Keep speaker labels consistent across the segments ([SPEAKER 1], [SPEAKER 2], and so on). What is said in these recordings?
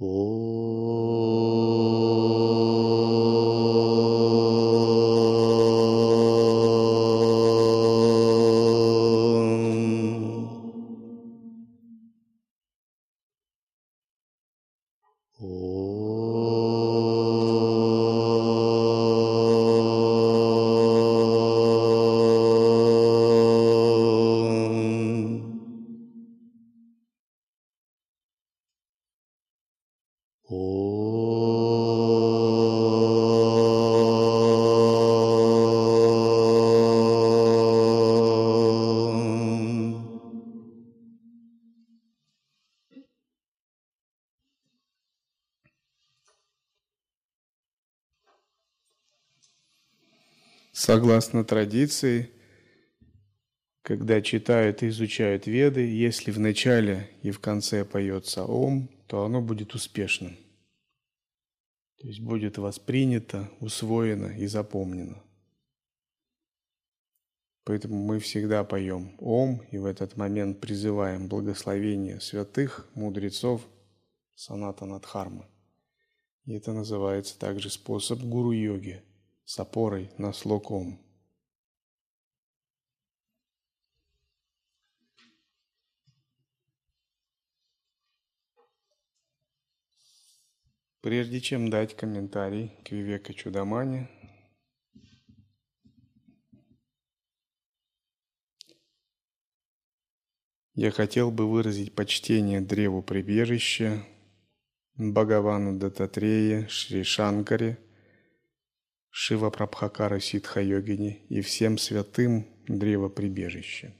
[SPEAKER 1] 哦。Согласно традиции, когда читают и изучают веды, если в начале и в конце поется Ом, то оно будет успешным. То есть будет воспринято, усвоено и запомнено. Поэтому мы всегда поем Ом и в этот момент призываем благословение святых, мудрецов, саната Надхармы. И это называется также способ гуру-йоги – с опорой на слог Ом. Прежде чем дать комментарий к Вивека Чудамане, я хотел бы выразить почтение древу прибежища Бхагавану Дататрея Шри Шанкаре – Шива Прабхакара Ситха Йогини и всем святым древоприбежище.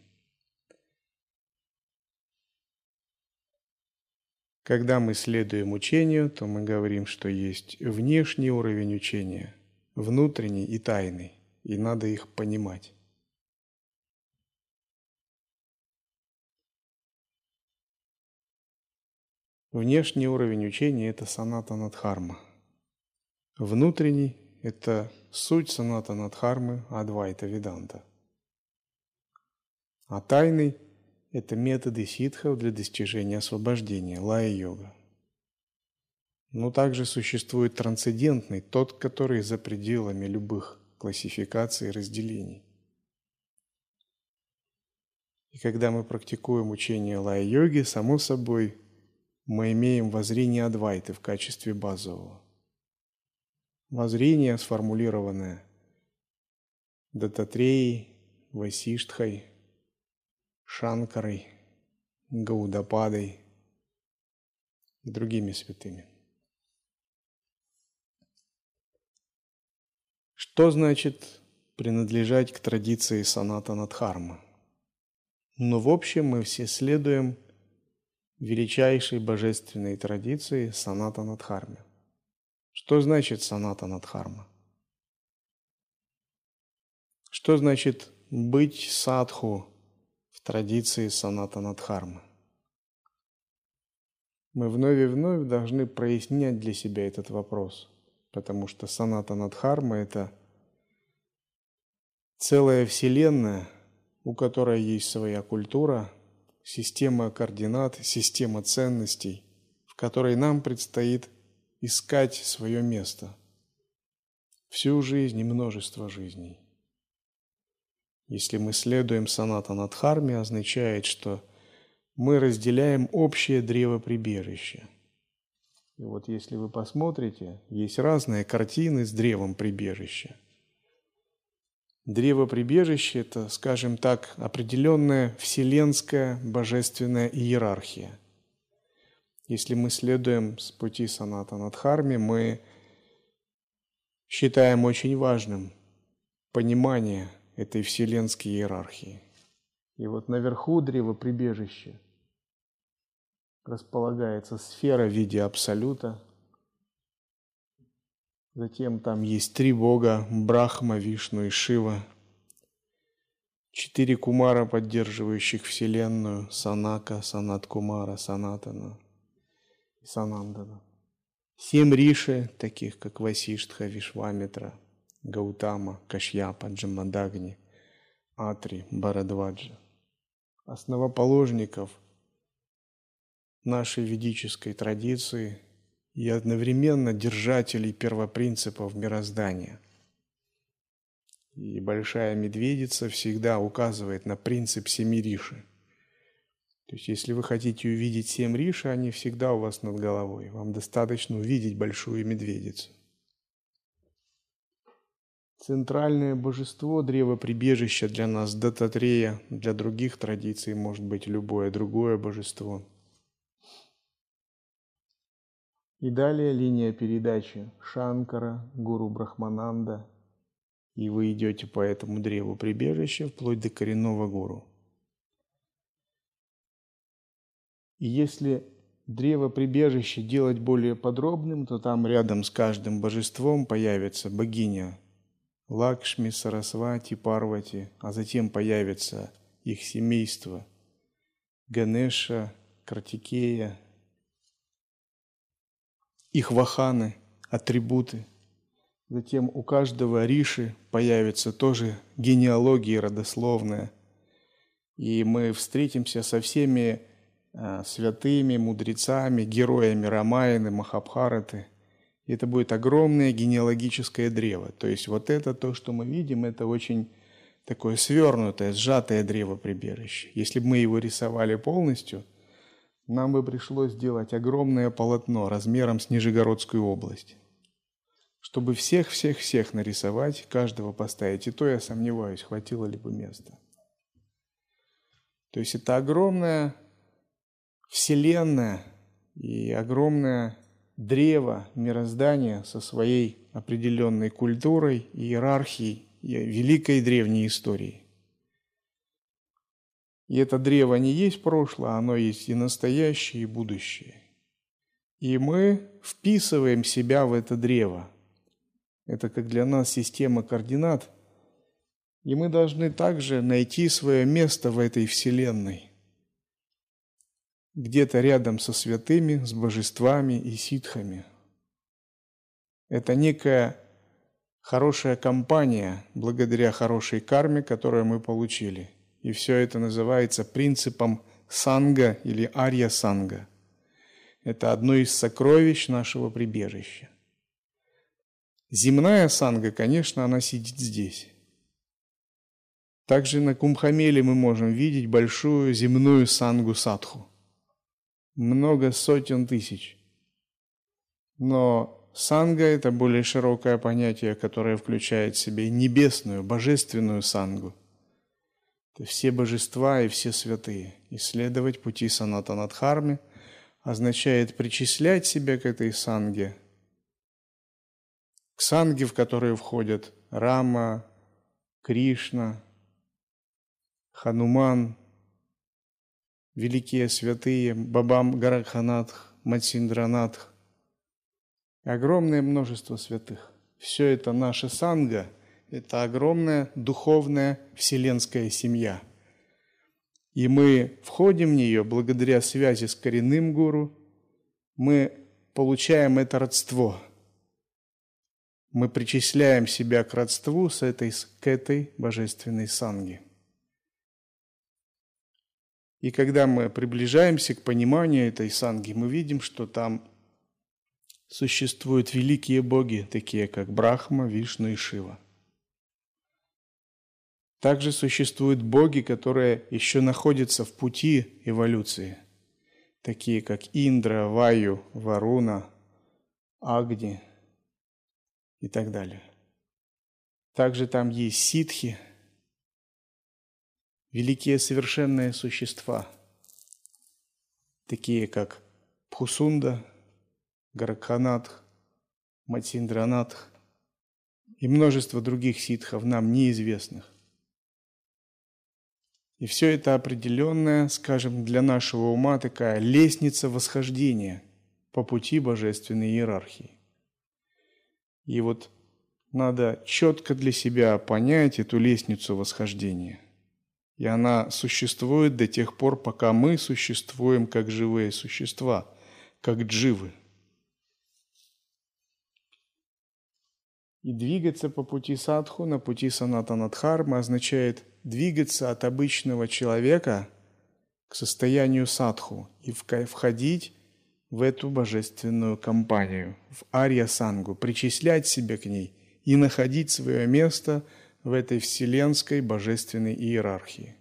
[SPEAKER 1] Когда мы следуем учению, то мы говорим, что есть внешний уровень учения, внутренний и тайный, и надо их понимать. Внешний уровень учения – это саната надхарма. Внутренний это суть саната Надхармы Адвайта Веданта. А тайный – это методы ситхов для достижения освобождения, лая-йога. Но также существует трансцендентный, тот, который за пределами любых классификаций и разделений. И когда мы практикуем учение лая-йоги, само собой, мы имеем воззрение Адвайты в качестве базового – воззрение, сформулированное Дататреей, Васиштхой, Шанкарой, Гаудападой и другими святыми. Что значит принадлежать к традиции саната Надхарма? Но в общем мы все следуем величайшей божественной традиции саната Надхарме. Что значит саната надхарма? Что значит быть садху в традиции саната надхармы? Мы вновь и вновь должны прояснять для себя этот вопрос, потому что саната надхарма – это целая вселенная, у которой есть своя культура, система координат, система ценностей, в которой нам предстоит – искать свое место. Всю жизнь и множество жизней. Если мы следуем саната Надхарме, означает, что мы разделяем общее древо прибежища. И вот если вы посмотрите, есть разные картины с древом прибежища. Древо прибежища – это, скажем так, определенная вселенская божественная иерархия – если мы следуем с пути саната Надхарми, мы считаем очень важным понимание этой вселенской иерархии. И вот наверху древа прибежища располагается сфера в виде абсолюта. Затем там есть три бога – Брахма, Вишну и Шива. Четыре кумара, поддерживающих Вселенную – Санака, Санат Кумара, Санатана – Санандана. Семь риши, таких как Васиштха, Вишвамитра, Гаутама, Кашьяпа, Джамадагни, Атри, Барадваджа. Основоположников нашей ведической традиции и одновременно держателей первопринципов мироздания. И большая медведица всегда указывает на принцип семи риши. То есть, если вы хотите увидеть семь риши, они всегда у вас над головой. Вам достаточно увидеть большую медведицу. Центральное божество древо прибежища для нас Дататрея, для других традиций может быть любое другое божество. И далее линия передачи Шанкара, Гуру Брахмананда, и вы идете по этому древу прибежища вплоть до коренного гуру. И если древо прибежища делать более подробным, то там рядом с каждым божеством появится богиня Лакшми, Сарасвати, Парвати, а затем появится их семейство Ганеша, Картикея, их ваханы, атрибуты. Затем у каждого риши появится тоже генеалогия родословная. И мы встретимся со всеми а, святыми, мудрецами, героями Рамаяны, Махабхараты – это будет огромное генеалогическое древо. То есть вот это то, что мы видим, это очень такое свернутое, сжатое древо прибежище. Если бы мы его рисовали полностью, нам бы пришлось сделать огромное полотно размером с Нижегородскую область. Чтобы всех-всех-всех нарисовать, каждого поставить, и то я сомневаюсь, хватило ли бы места. То есть это огромная вселенная и огромная древо мироздания со своей определенной культурой, иерархией и великой древней историей. И это древо не есть прошлое, оно есть и настоящее, и будущее. И мы вписываем себя в это древо. Это как для нас система координат. И мы должны также найти свое место в этой Вселенной где-то рядом со святыми, с божествами и ситхами. Это некая хорошая компания благодаря хорошей карме, которую мы получили. И все это называется принципом санга или арья санга. Это одно из сокровищ нашего прибежища. Земная санга, конечно, она сидит здесь. Также на Кумхамеле мы можем видеть большую земную сангу садху много сотен тысяч. Но санга – это более широкое понятие, которое включает в себе небесную, божественную сангу. Это все божества и все святые. Исследовать пути санатанадхармы означает причислять себя к этой санге, к санге, в которую входят Рама, Кришна, Хануман – великие святые Бабам Гаракханатх, Матсиндранатх, огромное множество святых. Все это наша санга, это огромная духовная вселенская семья. И мы входим в нее благодаря связи с коренным гуру, мы получаем это родство. Мы причисляем себя к родству с этой, к этой божественной санге. И когда мы приближаемся к пониманию этой санги, мы видим, что там существуют великие боги, такие как Брахма, Вишну и Шива. Также существуют боги, которые еще находятся в пути эволюции, такие как Индра, Ваю, Варуна, Агни и так далее. Также там есть ситхи – великие совершенные существа, такие как Пхусунда, Гаракханатх, Матсиндранатх и множество других ситхов нам неизвестных. И все это определенная, скажем, для нашего ума такая лестница восхождения по пути божественной иерархии. И вот надо четко для себя понять эту лестницу восхождения – и она существует до тех пор, пока мы существуем как живые существа, как дживы. И двигаться по пути садху, на пути санатанадхармы означает двигаться от обычного человека к состоянию садху и входить в эту божественную компанию, в Арья Сангу, причислять себя к ней и находить свое место в этой вселенской божественной иерархии.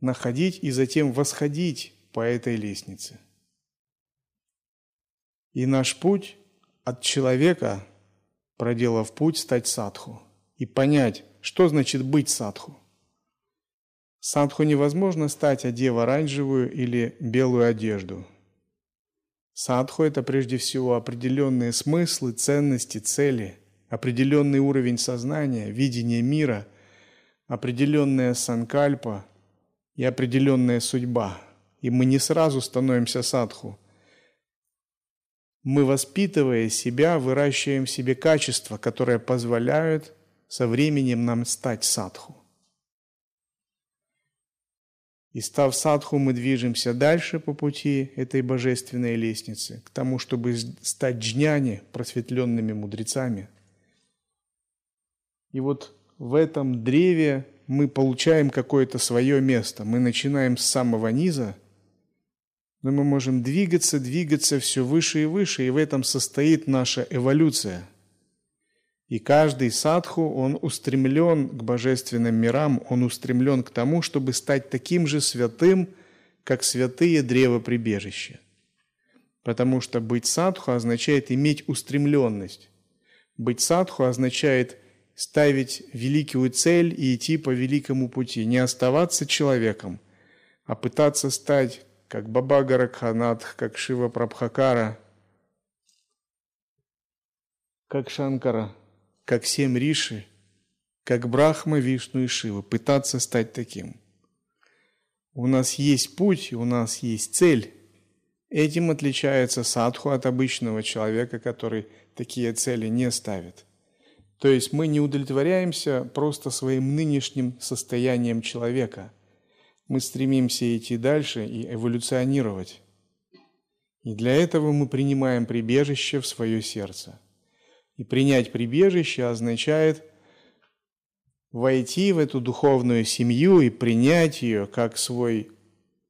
[SPEAKER 1] Находить и затем восходить по этой лестнице. И наш путь от человека, проделав путь, стать садху и понять, что значит быть садху. Садху невозможно стать, одев оранжевую или белую одежду – Садху – это прежде всего определенные смыслы, ценности, цели, определенный уровень сознания, видение мира, определенная санкальпа и определенная судьба. И мы не сразу становимся садху. Мы, воспитывая себя, выращиваем в себе качества, которые позволяют со временем нам стать садху. И став садху, мы движемся дальше по пути этой божественной лестницы, к тому, чтобы стать джняни, просветленными мудрецами. И вот в этом древе мы получаем какое-то свое место. Мы начинаем с самого низа, но мы можем двигаться, двигаться все выше и выше, и в этом состоит наша эволюция – и каждый садху, он устремлен к божественным мирам, он устремлен к тому, чтобы стать таким же святым, как святые древа прибежища. Потому что быть садху означает иметь устремленность. Быть садху означает ставить великую цель и идти по великому пути, не оставаться человеком, а пытаться стать как Баба Гаракханатх, как Шива Прабхакара, как Шанкара – как семь риши, как Брахма, Вишну и Шива, пытаться стать таким. У нас есть путь, у нас есть цель. Этим отличается садху от обычного человека, который такие цели не ставит. То есть мы не удовлетворяемся просто своим нынешним состоянием человека. Мы стремимся идти дальше и эволюционировать. И для этого мы принимаем прибежище в свое сердце – и принять прибежище означает войти в эту духовную семью и принять ее как свой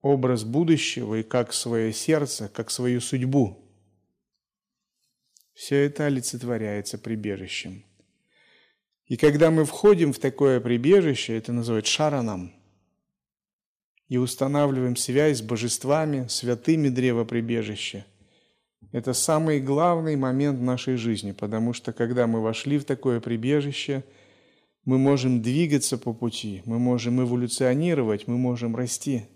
[SPEAKER 1] образ будущего и как свое сердце, как свою судьбу. Все это олицетворяется прибежищем. И когда мы входим в такое прибежище, это называют шараном, и устанавливаем связь с божествами, святыми древа прибежища – это самый главный момент нашей жизни, потому что когда мы вошли в такое прибежище, мы можем двигаться по пути, мы можем эволюционировать, мы можем расти.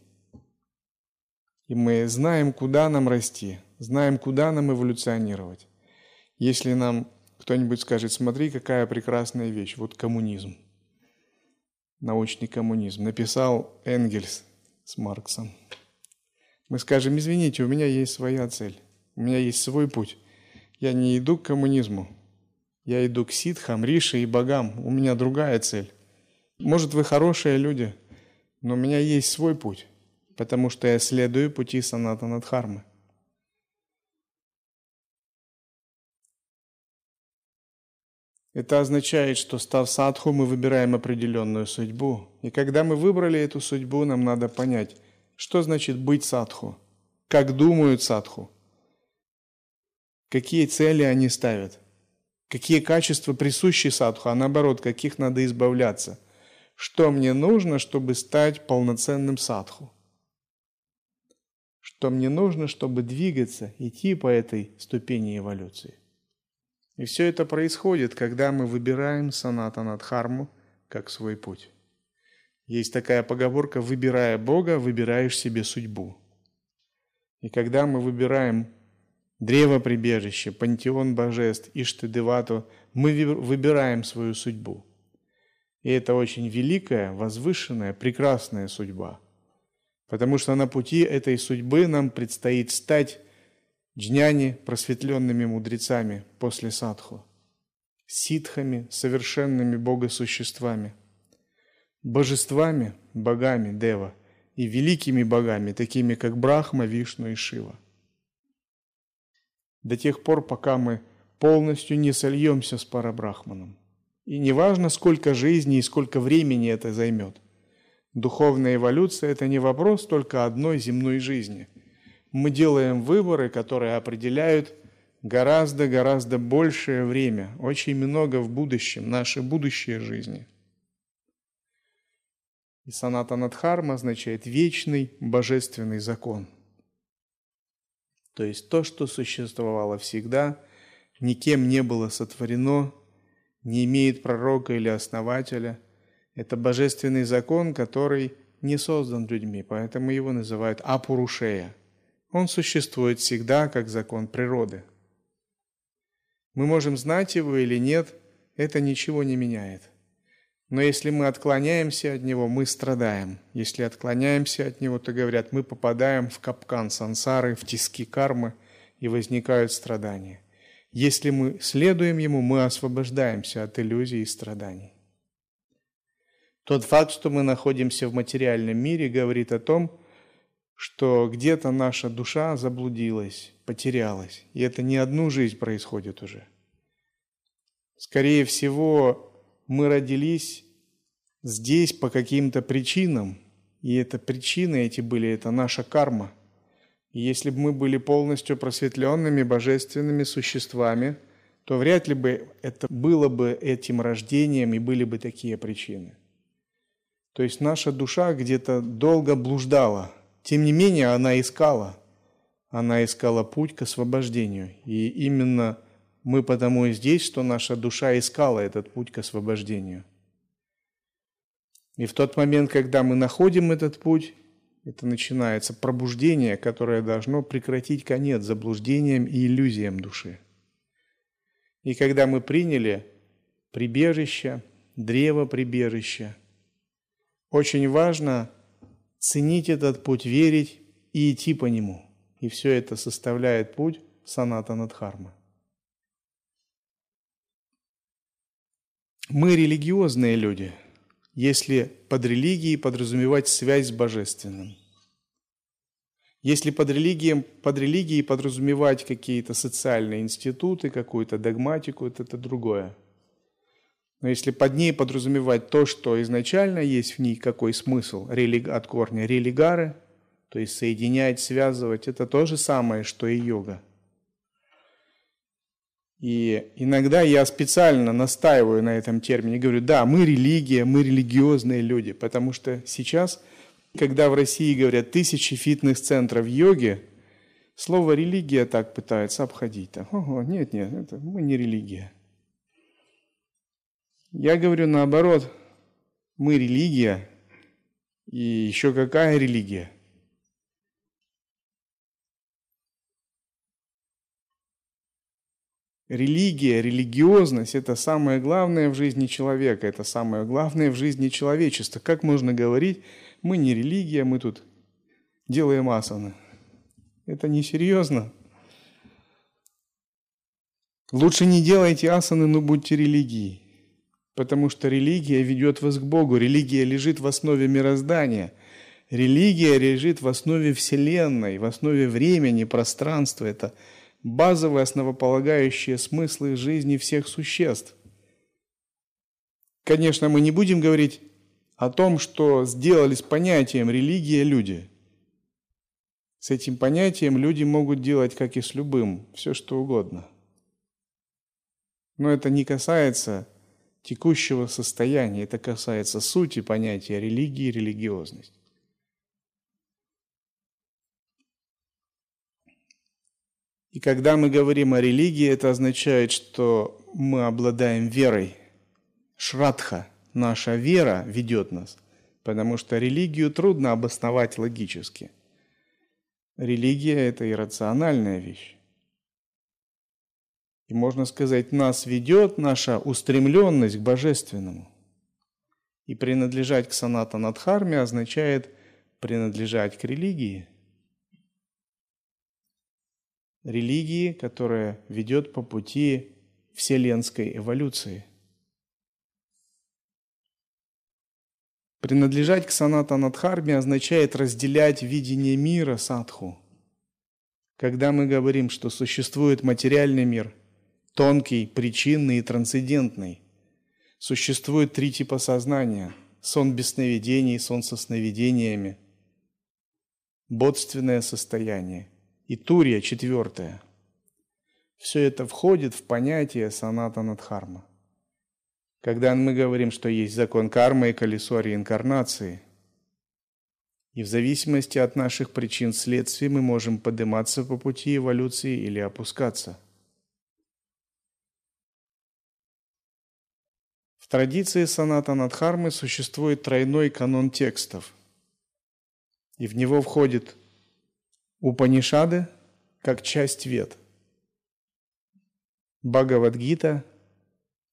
[SPEAKER 1] И мы знаем, куда нам расти, знаем, куда нам эволюционировать. Если нам кто-нибудь скажет, смотри, какая прекрасная вещь, вот коммунизм, научный коммунизм, написал Энгельс с Марксом. Мы скажем, извините, у меня есть своя цель. У меня есть свой путь. Я не иду к коммунизму. Я иду к ситхам, риши и богам. У меня другая цель. Может, вы хорошие люди, но у меня есть свой путь, потому что я следую пути санатана дхармы. Это означает, что став садху, мы выбираем определенную судьбу. И когда мы выбрали эту судьбу, нам надо понять, что значит быть садху, как думают садху – какие цели они ставят, какие качества присущи садху, а наоборот, каких надо избавляться. Что мне нужно, чтобы стать полноценным садху? Что мне нужно, чтобы двигаться, идти по этой ступени эволюции? И все это происходит, когда мы выбираем санатанадхарму как свой путь. Есть такая поговорка «выбирая Бога, выбираешь себе судьбу». И когда мы выбираем древо прибежище, пантеон божеств, Иштадевату, мы выбираем свою судьбу. И это очень великая, возвышенная, прекрасная судьба. Потому что на пути этой судьбы нам предстоит стать джняни, просветленными мудрецами после садху, ситхами, совершенными богосуществами, божествами, богами Дева и великими богами, такими как Брахма, Вишну и Шива – до тех пор, пока мы полностью не сольемся с Парабрахманом. И неважно, сколько жизни и сколько времени это займет. Духовная эволюция – это не вопрос только одной земной жизни. Мы делаем выборы, которые определяют гораздо-гораздо большее время, очень много в будущем, нашей будущей жизни. И саната Надхарма означает вечный божественный закон. То есть то, что существовало всегда, никем не было сотворено, не имеет пророка или основателя. Это божественный закон, который не создан людьми, поэтому его называют апурушея. Он существует всегда как закон природы. Мы можем знать его или нет, это ничего не меняет. Но если мы отклоняемся от него, мы страдаем. Если отклоняемся от него, то говорят, мы попадаем в капкан сансары, в тиски кармы, и возникают страдания. Если мы следуем ему, мы освобождаемся от иллюзий и страданий. Тот факт, что мы находимся в материальном мире, говорит о том, что где-то наша душа заблудилась, потерялась. И это не одну жизнь происходит уже. Скорее всего, мы родились здесь по каким-то причинам, и это причины эти были, это наша карма. И если бы мы были полностью просветленными божественными существами, то вряд ли бы это было бы этим рождением и были бы такие причины. То есть наша душа где-то долго блуждала, тем не менее она искала. Она искала путь к освобождению. И именно мы потому и здесь, что наша душа искала этот путь к освобождению. И в тот момент, когда мы находим этот путь, это начинается пробуждение, которое должно прекратить конец заблуждениям и иллюзиям души. И когда мы приняли прибежище, древо прибежища, очень важно ценить этот путь, верить и идти по нему. И все это составляет путь саната Надхармы. Мы религиозные люди, если под религией подразумевать связь с Божественным. Если под, религией, под религией подразумевать какие-то социальные институты, какую-то догматику, это, это другое – но если под ней подразумевать то, что изначально есть в ней, какой смысл от корня религары, то есть соединять, связывать, это то же самое, что и йога. И иногда я специально настаиваю на этом термине, говорю, да, мы религия, мы религиозные люди, потому что сейчас, когда в России говорят тысячи фитнес-центров йоги, слово религия так пытаются обходить. Ого, нет, нет, это мы не религия. Я говорю наоборот, мы религия, и еще какая религия? Религия, религиозность – это самое главное в жизни человека, это самое главное в жизни человечества. Как можно говорить, мы не религия, мы тут делаем асаны? Это несерьезно. Лучше не делайте асаны, но будьте религией. Потому что религия ведет вас к Богу, религия лежит в основе мироздания, религия лежит в основе Вселенной, в основе времени, пространства. Это базовые основополагающие смыслы жизни всех существ. Конечно, мы не будем говорить о том, что сделали с понятием религия люди. С этим понятием люди могут делать, как и с любым, все что угодно. Но это не касается текущего состояния. Это касается сути понятия религии и религиозность. И когда мы говорим о религии, это означает, что мы обладаем верой. Шрадха, наша вера ведет нас, потому что религию трудно обосновать логически. Религия – это иррациональная вещь. И можно сказать, нас ведет наша устремленность к Божественному. И принадлежать к саната Надхарме означает принадлежать к религии. Религии, которая ведет по пути вселенской эволюции. Принадлежать к саната Надхарме означает разделять видение мира садху. Когда мы говорим, что существует материальный мир – тонкий, причинный и трансцендентный. Существует три типа сознания – сон без сновидений, сон со сновидениями, бодственное состояние и Турия четвертая. Все это входит в понятие саната надхарма. Когда мы говорим, что есть закон кармы и колесо реинкарнации, и в зависимости от наших причин следствий мы можем подниматься по пути эволюции или опускаться. Традиции саната надхармы существует тройной канон текстов, и в него входит Упанишады как часть вет, Бхагавадгита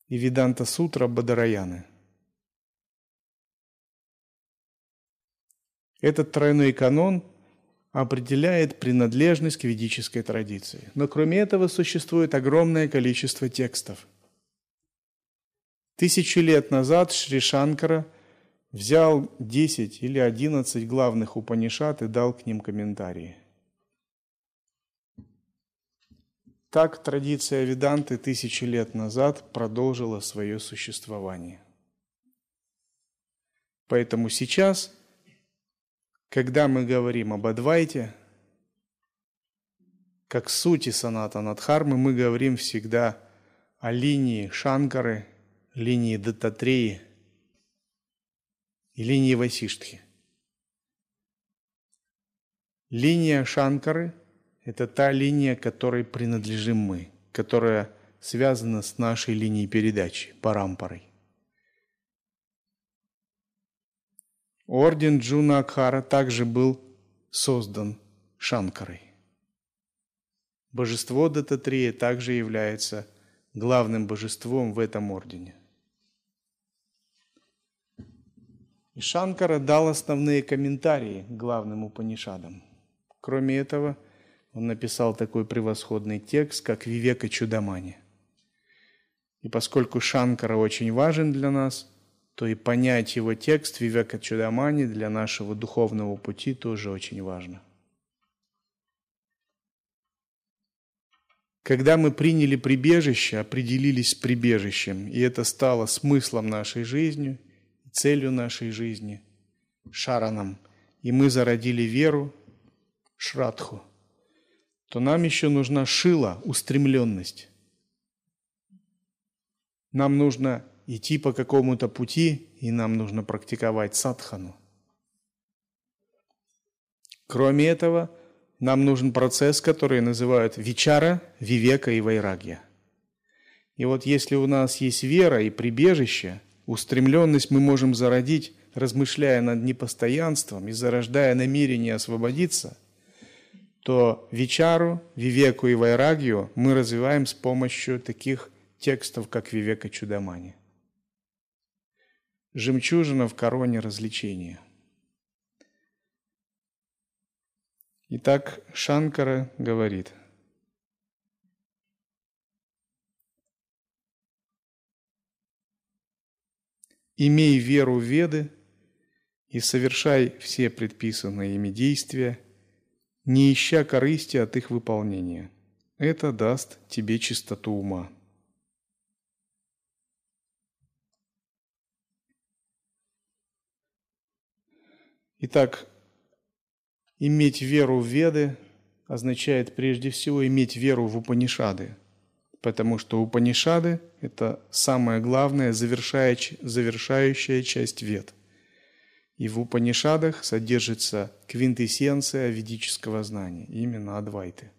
[SPEAKER 1] и Виданта Сутра Бадараяны. Этот тройной канон определяет принадлежность к ведической традиции. Но кроме этого существует огромное количество текстов. Тысячи лет назад Шри Шанкара взял 10 или 11 главных Упанишат и дал к ним комментарии – Так традиция Веданты тысячи лет назад продолжила свое существование. Поэтому сейчас, когда мы говорим об Адвайте, как сути саната Надхармы, мы говорим всегда о линии Шанкары, линии Дататреи и линии Васиштхи. Линия Шанкары – это та линия, которой принадлежим мы, которая связана с нашей линией передачи, парампорой. Орден Джуна Акхара также был создан Шанкарой. Божество Дататрия также является главным божеством в этом ордене. И Шанкара дал основные комментарии к главным Упанишадам. Кроме этого, он написал такой превосходный текст, как «Вивека Чудамани». И поскольку Шанкара очень важен для нас, то и понять его текст Вивека Чудамани для нашего духовного пути тоже очень важно. Когда мы приняли прибежище, определились с прибежищем, и это стало смыслом нашей жизни, целью нашей жизни, шараном, и мы зародили веру, шрадху – то нам еще нужна шила, устремленность. Нам нужно идти по какому-то пути, и нам нужно практиковать садхану. Кроме этого, нам нужен процесс, который называют вичара, вивека и вайрагья. И вот если у нас есть вера и прибежище, устремленность мы можем зародить, размышляя над непостоянством и зарождая намерение освободиться – то Вичару, Вивеку и Вайрагию мы развиваем с помощью таких текстов, как Вивека Чудамани. Жемчужина в короне развлечения. Итак, Шанкара говорит, «Имей веру в Веды и совершай все предписанные ими действия – не ища корысти от их выполнения. Это даст тебе чистоту ума. Итак, иметь веру в Веды означает прежде всего иметь веру в Упанишады, потому что Упанишады – это самая главная завершающая часть Вед. И в Упанишадах содержится квинтэссенция ведического знания, именно Адвайты.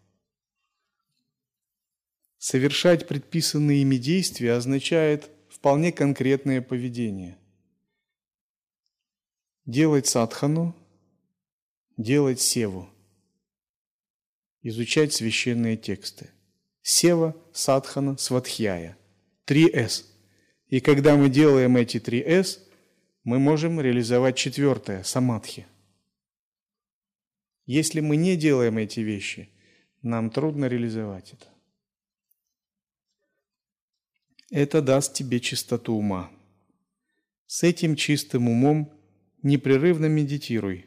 [SPEAKER 1] Совершать предписанные ими действия означает вполне конкретное поведение. Делать садхану, делать севу, изучать священные тексты. Сева, садхана, сватхьяя. Три С. И когда мы делаем эти три С – мы можем реализовать четвертое – самадхи. Если мы не делаем эти вещи, нам трудно реализовать это. Это даст тебе чистоту ума. С этим чистым умом непрерывно медитируй,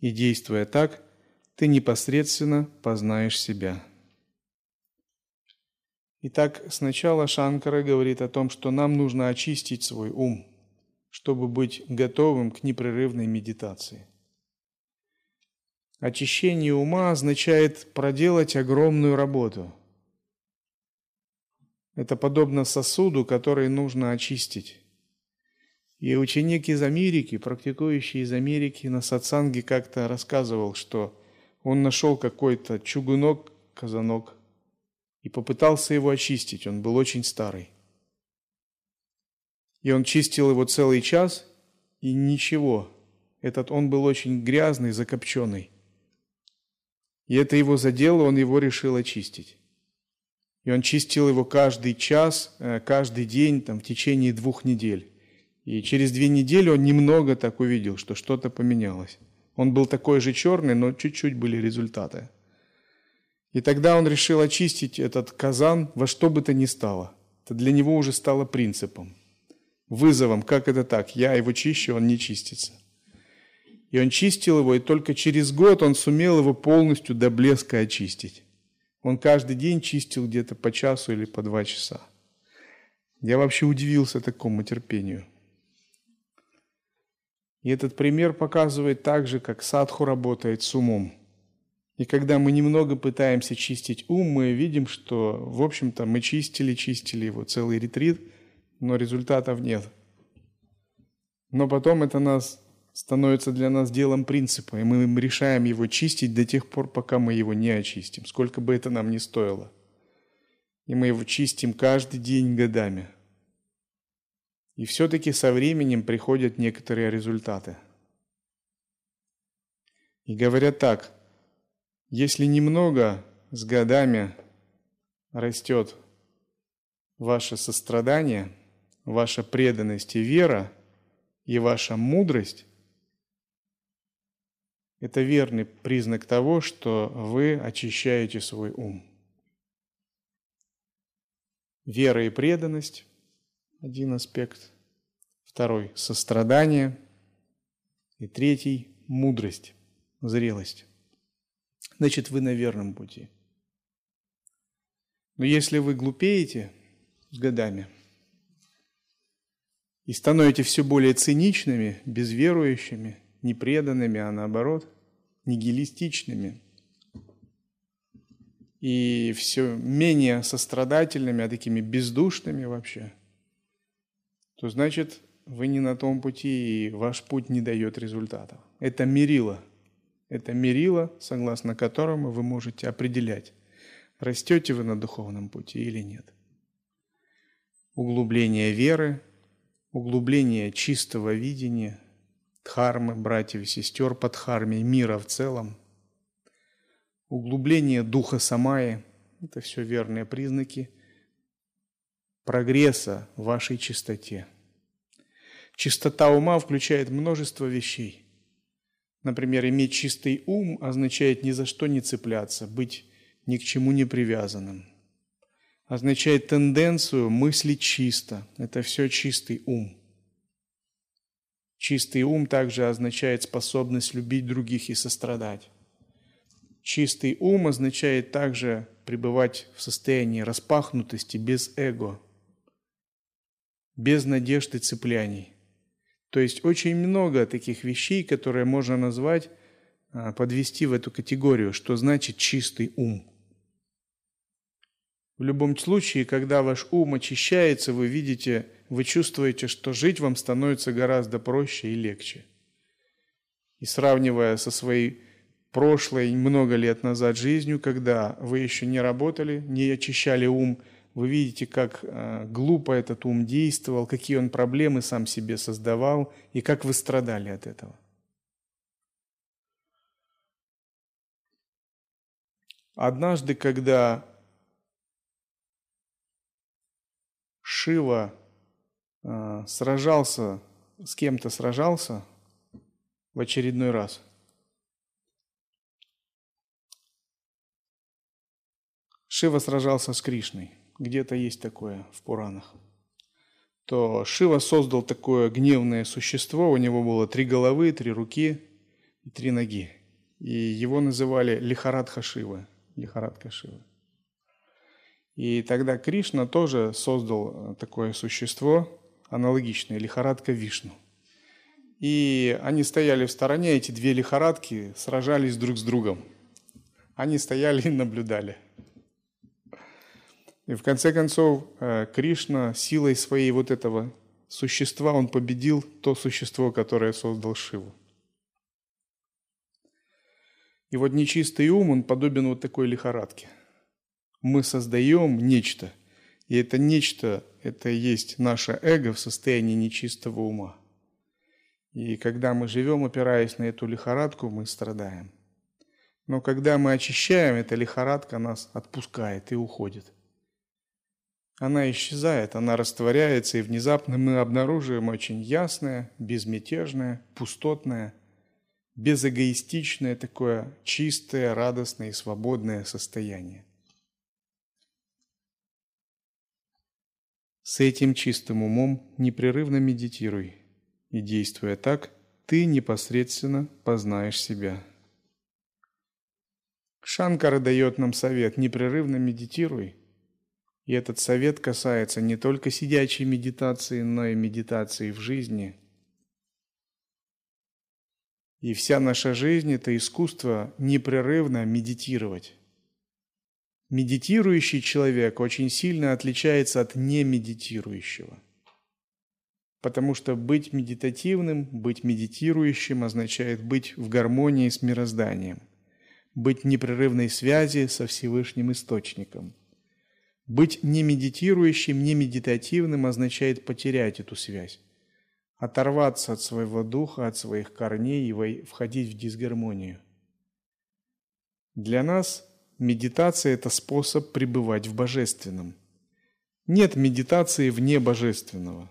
[SPEAKER 1] и действуя так, ты непосредственно познаешь себя. Итак, сначала Шанкара говорит о том, что нам нужно очистить свой ум – чтобы быть готовым к непрерывной медитации. Очищение ума означает проделать огромную работу. Это подобно сосуду, который нужно очистить. И ученик из Америки, практикующий из Америки на сатсанге как-то рассказывал, что он нашел какой-то чугунок, казанок, и попытался его очистить. Он был очень старый. И он чистил его целый час, и ничего. Этот он был очень грязный, закопченный. И это его задело, он его решил очистить. И он чистил его каждый час, э, каждый день, там, в течение двух недель. И через две недели он немного так увидел, что что-то поменялось. Он был такой же черный, но чуть-чуть были результаты. И тогда он решил очистить этот казан во что бы то ни стало. Это для него уже стало принципом, вызовом. Как это так? Я его чищу, он не чистится. И он чистил его, и только через год он сумел его полностью до блеска очистить. Он каждый день чистил где-то по часу или по два часа. Я вообще удивился такому терпению. И этот пример показывает также, как садху работает с умом. И когда мы немного пытаемся чистить ум, мы видим, что, в общем-то, мы чистили, чистили его целый ретрит, но результатов нет. Но потом это нас становится для нас делом принципа, и мы решаем его чистить до тех пор, пока мы его не очистим, сколько бы это нам ни стоило. И мы его чистим каждый день годами. И все-таки со временем приходят некоторые результаты. И говорят так, если немного с годами растет ваше сострадание, ваша преданность и вера, и ваша мудрость, это верный признак того, что вы очищаете свой ум. Вера и преданность – один аспект. Второй – сострадание. И третий – мудрость, зрелость. Значит, вы на верном пути. Но если вы глупеете с годами и становитесь все более циничными, безверующими – не преданными, а наоборот, нигилистичными. И все менее сострадательными, а такими бездушными вообще, то значит, вы не на том пути, и ваш путь не дает результатов. Это мерило. Это мерило, согласно которому вы можете определять, растете вы на духовном пути или нет. Углубление веры, углубление чистого видения – дхармы, братьев и сестер под дхарме, мира в целом. Углубление духа самаи – это все верные признаки прогресса в вашей чистоте. Чистота ума включает множество вещей. Например, иметь чистый ум означает ни за что не цепляться, быть ни к чему не привязанным. Означает тенденцию мыслить чисто. Это все чистый ум – Чистый ум также означает способность любить других и сострадать. Чистый ум означает также пребывать в состоянии распахнутости без эго, без надежд и цепляний. То есть очень много таких вещей, которые можно назвать, а, подвести в эту категорию, что значит чистый ум. В любом случае, когда ваш ум очищается, вы видите вы чувствуете, что жить вам становится гораздо проще и легче. И сравнивая со своей прошлой много лет назад жизнью, когда вы еще не работали, не очищали ум, вы видите, как э, глупо этот ум действовал, какие он проблемы сам себе создавал и как вы страдали от этого. Однажды, когда Шива Э, сражался, с кем-то сражался в очередной раз. Шива сражался с Кришной. Где-то есть такое в Пуранах. То Шива создал такое гневное существо. У него было три головы, три руки и три ноги. И его называли Лихарадха Шива. Лихарадха Шива. И тогда Кришна тоже создал такое существо, аналогичная лихорадка Вишну. И они стояли в стороне, эти две лихорадки сражались друг с другом. Они стояли и наблюдали. И в конце концов э, Кришна силой своей вот этого существа, он победил то существо, которое создал Шиву. И вот нечистый ум, он подобен вот такой лихорадке. Мы создаем нечто, и это нечто, это и есть наше эго в состоянии нечистого ума. И когда мы живем, опираясь на эту лихорадку, мы страдаем. Но когда мы очищаем, эта лихорадка нас отпускает и уходит. Она исчезает, она растворяется, и внезапно мы обнаруживаем очень ясное, безмятежное, пустотное, безэгоистичное такое чистое, радостное и свободное состояние. С этим чистым умом непрерывно медитируй, и действуя так, ты непосредственно познаешь себя. Шанкара дает нам совет «непрерывно медитируй», и этот совет касается не только сидячей медитации, но и медитации в жизни. И вся наша жизнь – это искусство непрерывно медитировать. Медитирующий человек очень сильно отличается от немедитирующего. Потому что быть медитативным, быть медитирующим означает быть в гармонии с мирозданием, быть в непрерывной связи со Всевышним Источником – быть не медитирующим, не медитативным означает потерять эту связь, оторваться от своего духа, от своих корней и входить в дисгармонию. Для нас медитация – это способ пребывать в божественном. Нет медитации вне божественного,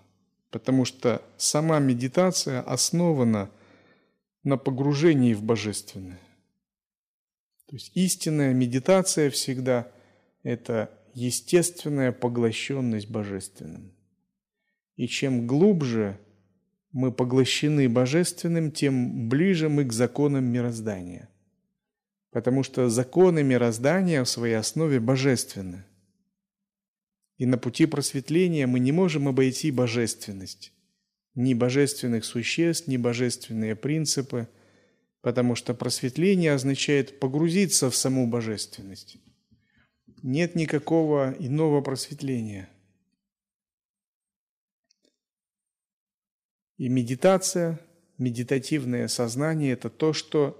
[SPEAKER 1] потому что сама медитация основана на погружении в божественное. То есть истинная медитация всегда – это естественная поглощенность божественным. И чем глубже мы поглощены божественным, тем ближе мы к законам мироздания. Потому что законы мироздания в своей основе божественны. И на пути просветления мы не можем обойти божественность. Ни божественных существ, ни божественные принципы, потому что просветление означает погрузиться в саму божественность нет никакого иного просветления. И медитация, медитативное сознание – это то, что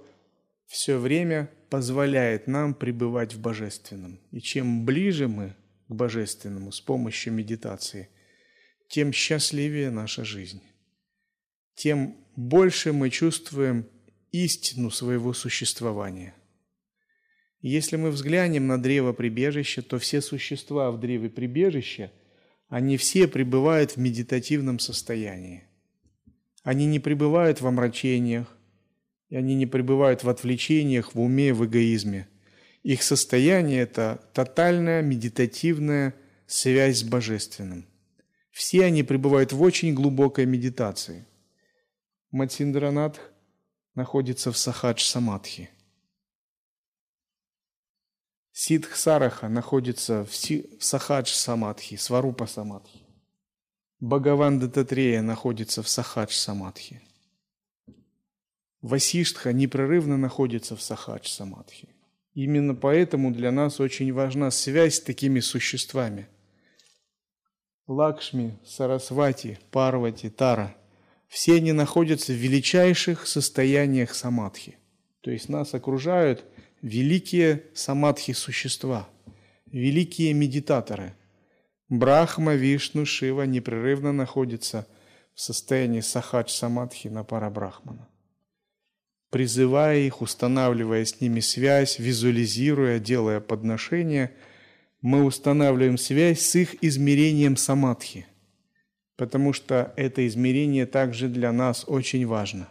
[SPEAKER 1] все время позволяет нам пребывать в Божественном. И чем ближе мы к Божественному с помощью медитации, тем счастливее наша жизнь, тем больше мы чувствуем истину своего существования – если мы взглянем на древо прибежища, то все существа в древе прибежища, они все пребывают в медитативном состоянии. Они не пребывают в омрачениях, и они не пребывают в отвлечениях, в уме, в эгоизме. Их состояние – это тотальная медитативная связь с Божественным. Все они пребывают в очень глубокой медитации. Матсиндранатх находится в Сахадж-самадхи – Сидх Сараха находится в, в Сахадж Самадхи, Сварупа Самадхи. Бхагаван Дататрея находится в Сахадж Самадхи. Васиштха непрерывно находится в Сахадж Самадхи. Именно поэтому для нас очень важна связь с такими существами. Лакшми, Сарасвати, Парвати, Тара – все они находятся в величайших состояниях самадхи. То есть нас окружают – великие самадхи-существа, великие медитаторы. Брахма, Вишну, Шива непрерывно находятся в состоянии сахадж-самадхи на парабрахмана. Призывая их, устанавливая с ними связь, визуализируя, делая подношения, мы устанавливаем связь с их измерением самадхи, потому что это измерение также для нас очень важно.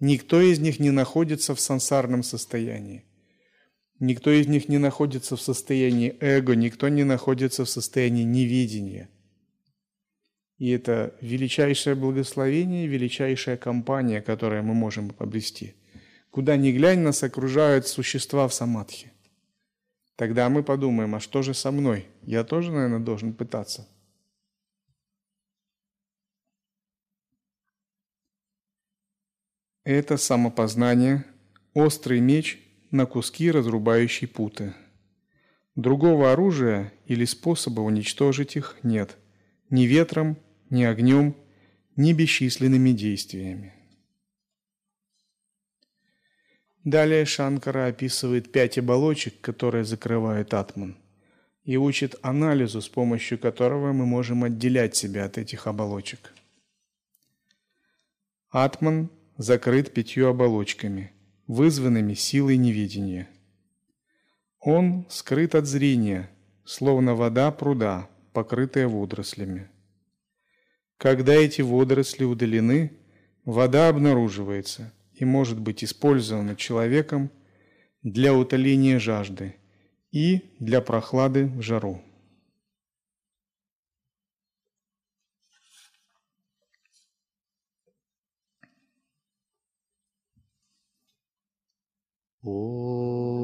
[SPEAKER 1] Никто из них не находится в сансарном состоянии. Никто из них не находится в состоянии эго, никто не находится в состоянии невидения. И это величайшее благословение, величайшая компания, которую мы можем обрести. Куда ни глянь, нас окружают существа в самадхи. Тогда мы подумаем, а что же со мной? Я тоже, наверное, должен пытаться – это самопознание, острый меч на куски, разрубающий путы. Другого оружия или способа уничтожить их нет ни ветром, ни огнем, ни бесчисленными действиями. Далее Шанкара описывает пять оболочек, которые закрывают атман, и учит анализу, с помощью которого мы можем отделять себя от этих оболочек. Атман закрыт пятью оболочками, вызванными силой невидения. Он скрыт от зрения, словно вода пруда, покрытая водорослями. Когда эти водоросли удалены, вода обнаруживается и может быть использована человеком для утоления жажды и для прохлады в жару. ओ